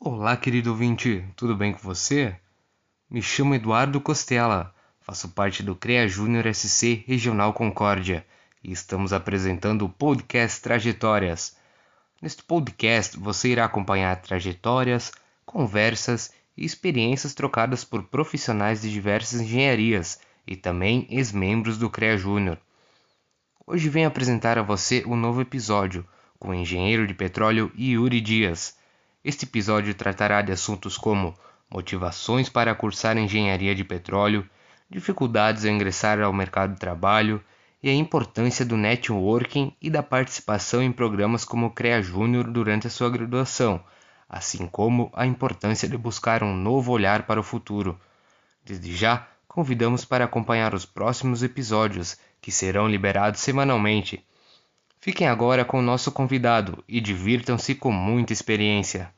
Olá, querido ouvinte, tudo bem com você? Me chamo Eduardo Costela, faço parte do CREA Júnior SC Regional Concórdia e estamos apresentando o podcast Trajetórias. Neste podcast você irá acompanhar trajetórias, conversas e experiências trocadas por profissionais de diversas engenharias e também ex-membros do CREA Júnior. Hoje venho apresentar a você um novo episódio com o engenheiro de petróleo Yuri Dias. Este episódio tratará de assuntos como motivações para cursar engenharia de petróleo, dificuldades ao ingressar ao mercado de trabalho e a importância do networking e da participação em programas como o CREA Júnior durante a sua graduação, assim como a importância de buscar um novo olhar para o futuro. Desde já, convidamos para acompanhar os próximos episódios, que serão liberados semanalmente. Fiquem agora com o nosso convidado e divirtam-se com muita experiência.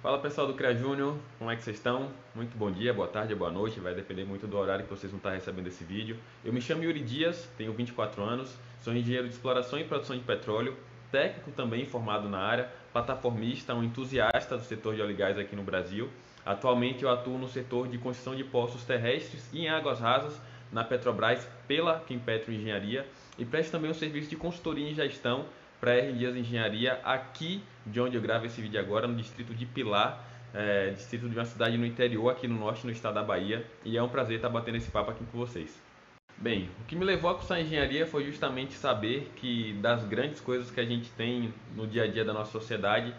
Fala pessoal do CREA Júnior, como é que vocês estão? Muito bom dia, boa tarde, boa noite, vai depender muito do horário que vocês vão estar recebendo esse vídeo. Eu me chamo Yuri Dias, tenho 24 anos, sou engenheiro de exploração e produção de petróleo, técnico também formado na área, plataformista, um entusiasta do setor de óleo e gás aqui no Brasil. Atualmente eu atuo no setor de construção de poços terrestres e em águas rasas na Petrobras pela Quimpetro Engenharia e presto também um serviço de consultoria em gestão para R Dias Engenharia, aqui de onde eu gravo esse vídeo agora, no distrito de Pilar, é, distrito de uma cidade no interior, aqui no norte, no estado da Bahia. E é um prazer estar batendo esse papo aqui com vocês. Bem, o que me levou a cursar engenharia foi justamente saber que das grandes coisas que a gente tem no dia a dia da nossa sociedade,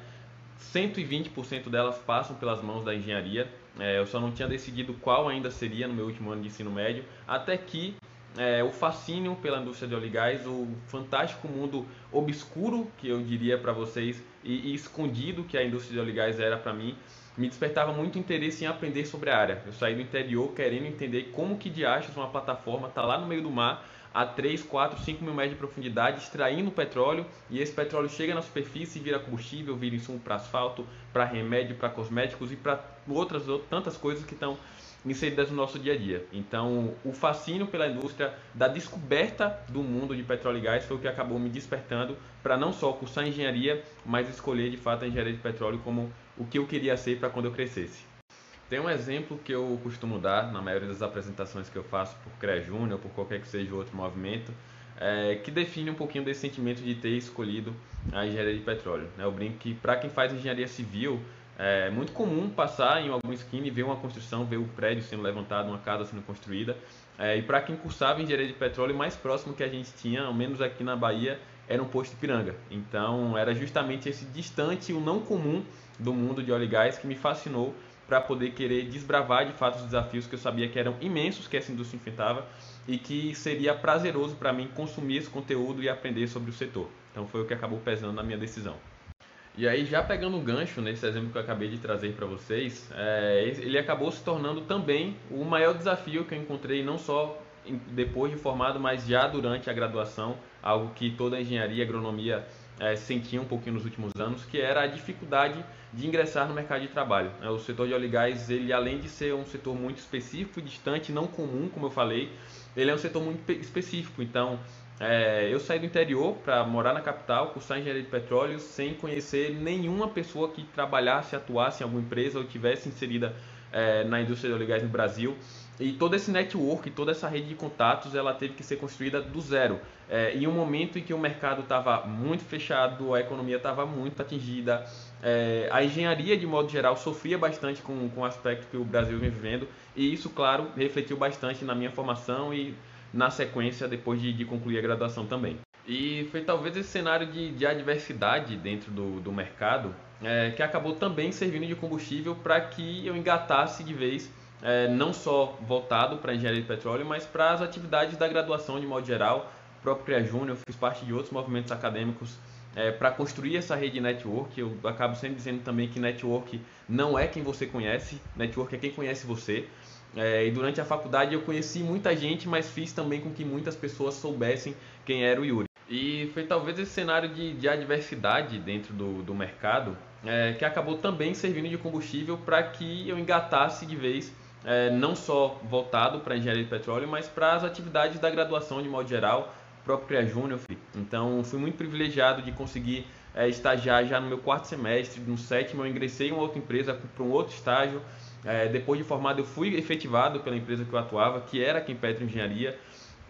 120% delas passam pelas mãos da engenharia. É, eu só não tinha decidido qual ainda seria no meu último ano de ensino médio, até que é, o fascínio pela indústria de óleo e gás, o fantástico mundo obscuro, que eu diria para vocês, e, e, escondido que a indústria de óleo e gás era para mim, me despertava muito interesse em aprender sobre a área. Eu saí do interior querendo entender como que de achos uma plataforma está lá no meio do mar, a 3, 4, 5 mil metros de profundidade, extraindo petróleo, e esse petróleo chega na superfície e vira combustível, vira insumo para asfalto, para remédio, para cosméticos e para outras tantas coisas que estão inseridas no nosso dia a dia. Então, o fascínio pela indústria da descoberta do mundo de petróleo e gás foi o que acabou me despertando para não só cursar engenharia, mas escolher de fato a engenharia de petróleo como o que eu queria ser para quando eu crescesse. Tem um exemplo que eu costumo dar na maioria das apresentações que eu faço por CREA Júnior, por qualquer que seja outro movimento, é, que define um pouquinho desse sentimento de ter escolhido a engenharia de petróleo. Né? Eu brinco que para quem faz engenharia civil, é muito comum passar em algum esquina e ver uma construção, ver o prédio sendo levantado, uma casa sendo construída. É, e para quem cursava engenharia de petróleo, o mais próximo que a gente tinha, ao menos aqui na Bahia, era um posto de piranga. Então era justamente esse distante, o não comum do mundo de óleo e gás que me fascinou para poder querer desbravar de fato os desafios que eu sabia que eram imensos que essa indústria enfrentava e que seria prazeroso para mim consumir esse conteúdo e aprender sobre o setor. Então foi o que acabou pesando na minha decisão. E aí, já pegando um gancho nesse exemplo que eu acabei de trazer para vocês, é, ele acabou se tornando também o maior desafio que eu encontrei, não só depois de formado, mas já durante a graduação, algo que toda a engenharia e agronomia é, sentia um pouquinho nos últimos anos, que era a dificuldade de ingressar no mercado de trabalho. É, o setor de óleo e gás, ele além de ser um setor muito específico, distante, não comum, como eu falei, ele é um setor muito específico. Então, é, eu saí do interior para morar na capital, cursar engenharia de petróleo, sem conhecer nenhuma pessoa que trabalhasse, atuasse em alguma empresa ou tivesse inserida é, na indústria de óleo e gás no Brasil. E todo esse network, toda essa rede de contatos, ela teve que ser construída do zero. É, em um momento em que o mercado estava muito fechado, a economia estava muito atingida, é, a engenharia, de modo geral, sofria bastante com, com o aspecto que o Brasil vem vivendo. E isso, claro, refletiu bastante na minha formação e na sequência depois de, de concluir a graduação também. E foi talvez esse cenário de, de adversidade dentro do, do mercado é, que acabou também servindo de combustível para que eu engatasse de vez, é, não só voltado para a engenharia de petróleo, mas para as atividades da graduação de modo geral. O próprio CREA Júnior, fiz parte de outros movimentos acadêmicos é, para construir essa rede network. Eu acabo sempre dizendo também que network não é quem você conhece, network é quem conhece você. É, e durante a faculdade eu conheci muita gente, mas fiz também com que muitas pessoas soubessem quem era o Yuri. E foi talvez esse cenário de, de adversidade dentro do, do mercado é, que acabou também servindo de combustível para que eu engatasse de vez, é, não só voltado para engenharia de petróleo, mas para as atividades da graduação de modo geral. Próprio CREA Júnior. Então, fui muito privilegiado de conseguir é, estagiar já no meu quarto semestre, no sétimo eu ingressei em uma outra empresa para um outro estágio. É, depois de formado, eu fui efetivado pela empresa que eu atuava, que era a Petro Engenharia,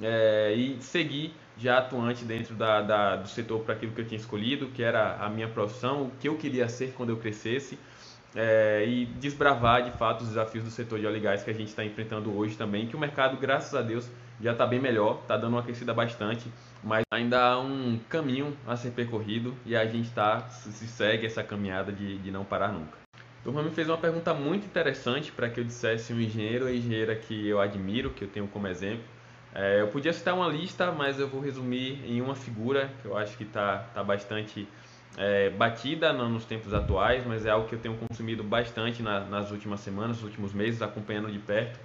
é, e segui já atuante dentro da, da, do setor para aquilo que eu tinha escolhido, que era a minha profissão, o que eu queria ser quando eu crescesse, é, e desbravar de fato os desafios do setor de óleo e gás que a gente está enfrentando hoje também, que o mercado, graças a Deus, já está bem melhor, está dando uma aquecida bastante, mas ainda há um caminho a ser percorrido e a gente tá, se segue essa caminhada de, de não parar nunca. Turma me fez uma pergunta muito interessante para que eu dissesse um engenheiro ou engenheira que eu admiro, que eu tenho como exemplo. É, eu podia citar uma lista, mas eu vou resumir em uma figura que eu acho que está tá bastante é, batida nos tempos atuais, mas é algo que eu tenho consumido bastante na, nas últimas semanas, nos últimos meses, acompanhando de perto,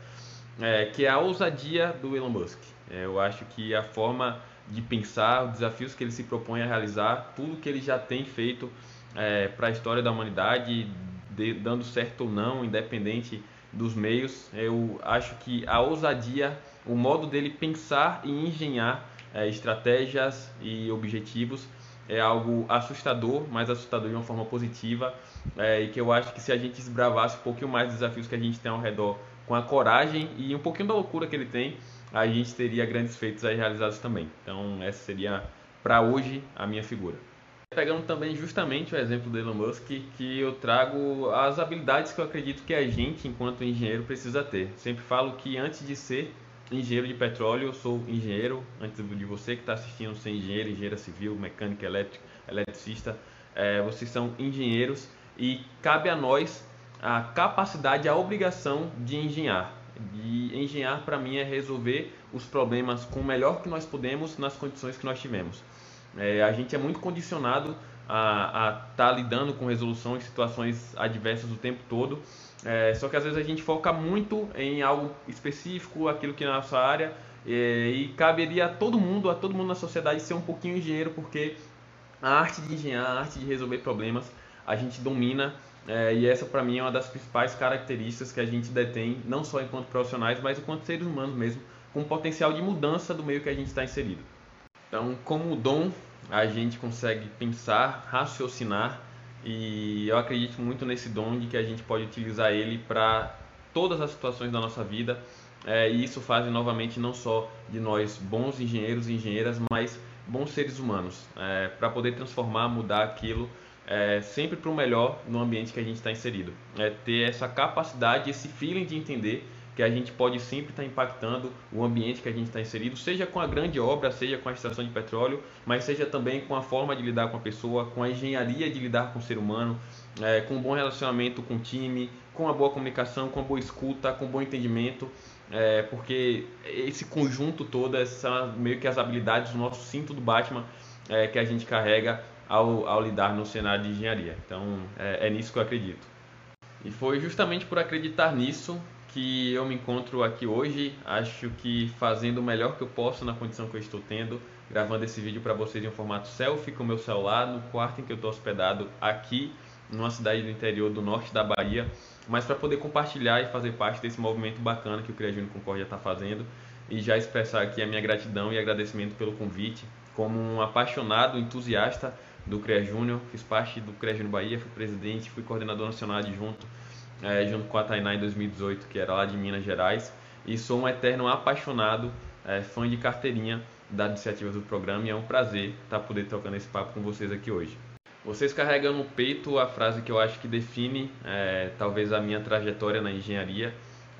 é, que é a ousadia do Elon Musk. É, eu acho que a forma de pensar, os desafios que ele se propõe a realizar, tudo que ele já tem feito é, para a história da humanidade, de, dando certo ou não, independente dos meios, eu acho que a ousadia, o modo dele pensar e engenhar é, estratégias e objetivos é algo assustador, mas assustador de uma forma positiva, é, e que eu acho que se a gente desbravasse um pouquinho mais dos desafios que a gente tem ao redor, com a coragem e um pouquinho da loucura que ele tem, a gente teria grandes feitos aí realizados também. Então, essa seria para hoje a minha figura. Pegando também justamente o exemplo do Elon Musk, que eu trago as habilidades que eu acredito que a gente, enquanto engenheiro, precisa ter. Sempre falo que antes de ser engenheiro de petróleo, eu sou engenheiro, antes de você que está assistindo ser engenheiro, engenheira civil, mecânica elétrica, eletricista, é, vocês são engenheiros e cabe a nós a capacidade, a obrigação de engenhar. De engenhar para mim é resolver os problemas com o melhor que nós podemos nas condições que nós tivemos. É, a gente é muito condicionado a estar tá lidando com resolução em situações adversas o tempo todo é, só que às vezes a gente foca muito em algo específico, aquilo que é a nossa área, é, e caberia a todo mundo, a todo mundo na sociedade ser um pouquinho engenheiro, porque a arte de engenhar, a arte de resolver problemas, a gente domina, é, e essa para mim é uma das principais características que a gente detém, não só enquanto profissionais, mas enquanto seres humanos mesmo, com potencial de mudança do meio que a gente está inserido. Então, como dom, a gente consegue pensar, raciocinar e eu acredito muito nesse dom de que a gente pode utilizar ele para todas as situações da nossa vida. É, e isso faz novamente não só de nós bons engenheiros e engenheiras, mas bons seres humanos, é, para poder transformar, mudar aquilo é, sempre para o melhor no ambiente que a gente está inserido. É ter essa capacidade, esse feeling de entender que a gente pode sempre estar tá impactando o ambiente que a gente está inserido, seja com a grande obra, seja com a extração de petróleo, mas seja também com a forma de lidar com a pessoa, com a engenharia de lidar com o ser humano, é, com um bom relacionamento com o time, com a boa comunicação, com a boa escuta, com um bom entendimento, é, porque esse conjunto todo, são meio que as habilidades do nosso cinto do Batman é, que a gente carrega ao, ao, lidar no cenário de engenharia. Então é, é nisso que eu acredito. E foi justamente por acreditar nisso que eu me encontro aqui hoje, acho que fazendo o melhor que eu posso na condição que eu estou tendo, gravando esse vídeo para vocês em um formato selfie com meu celular no quarto em que eu estou hospedado aqui numa cidade do interior do norte da Bahia, mas para poder compartilhar e fazer parte desse movimento bacana que o Cria Júnior Concórdia está fazendo e já expressar aqui a minha gratidão e agradecimento pelo convite. Como um apaixonado, entusiasta do CREA Júnior, fiz parte do CREA Júnior Bahia, fui presidente, fui coordenador nacional adjunto é, junto com a Tainá em 2018, que era lá de Minas Gerais. E sou um eterno apaixonado, é, fã de carteirinha das iniciativas do programa e é um prazer estar tá poder trocando esse papo com vocês aqui hoje. Vocês carregam no peito a frase que eu acho que define é, talvez a minha trajetória na engenharia,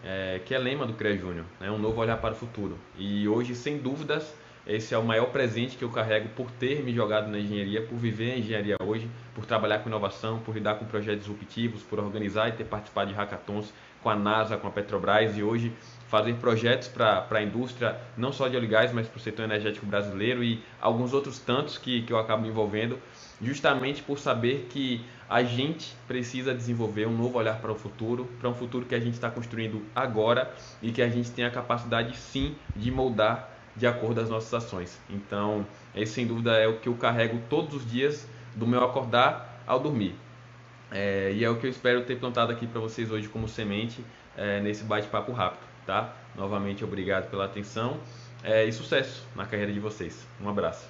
é, que é lema do CREA Júnior, né, um novo olhar para o futuro. E hoje, sem dúvidas, esse é o maior presente que eu carrego por ter me jogado na engenharia, por viver a engenharia hoje, por trabalhar com inovação, por lidar com projetos disruptivos, por organizar e ter participado de hackathons com a NASA, com a Petrobras e hoje fazer projetos para a indústria, não só de óleo mas para o setor energético brasileiro e alguns outros tantos que, que eu acabo me envolvendo, justamente por saber que a gente precisa desenvolver um novo olhar para o futuro, para um futuro que a gente está construindo agora e que a gente tem a capacidade sim de moldar de acordo às nossas ações. Então, esse sem dúvida é o que eu carrego todos os dias do meu acordar ao dormir. É, e é o que eu espero ter plantado aqui para vocês hoje como semente é, nesse bate-papo rápido, tá? Novamente, obrigado pela atenção é, e sucesso na carreira de vocês. Um abraço.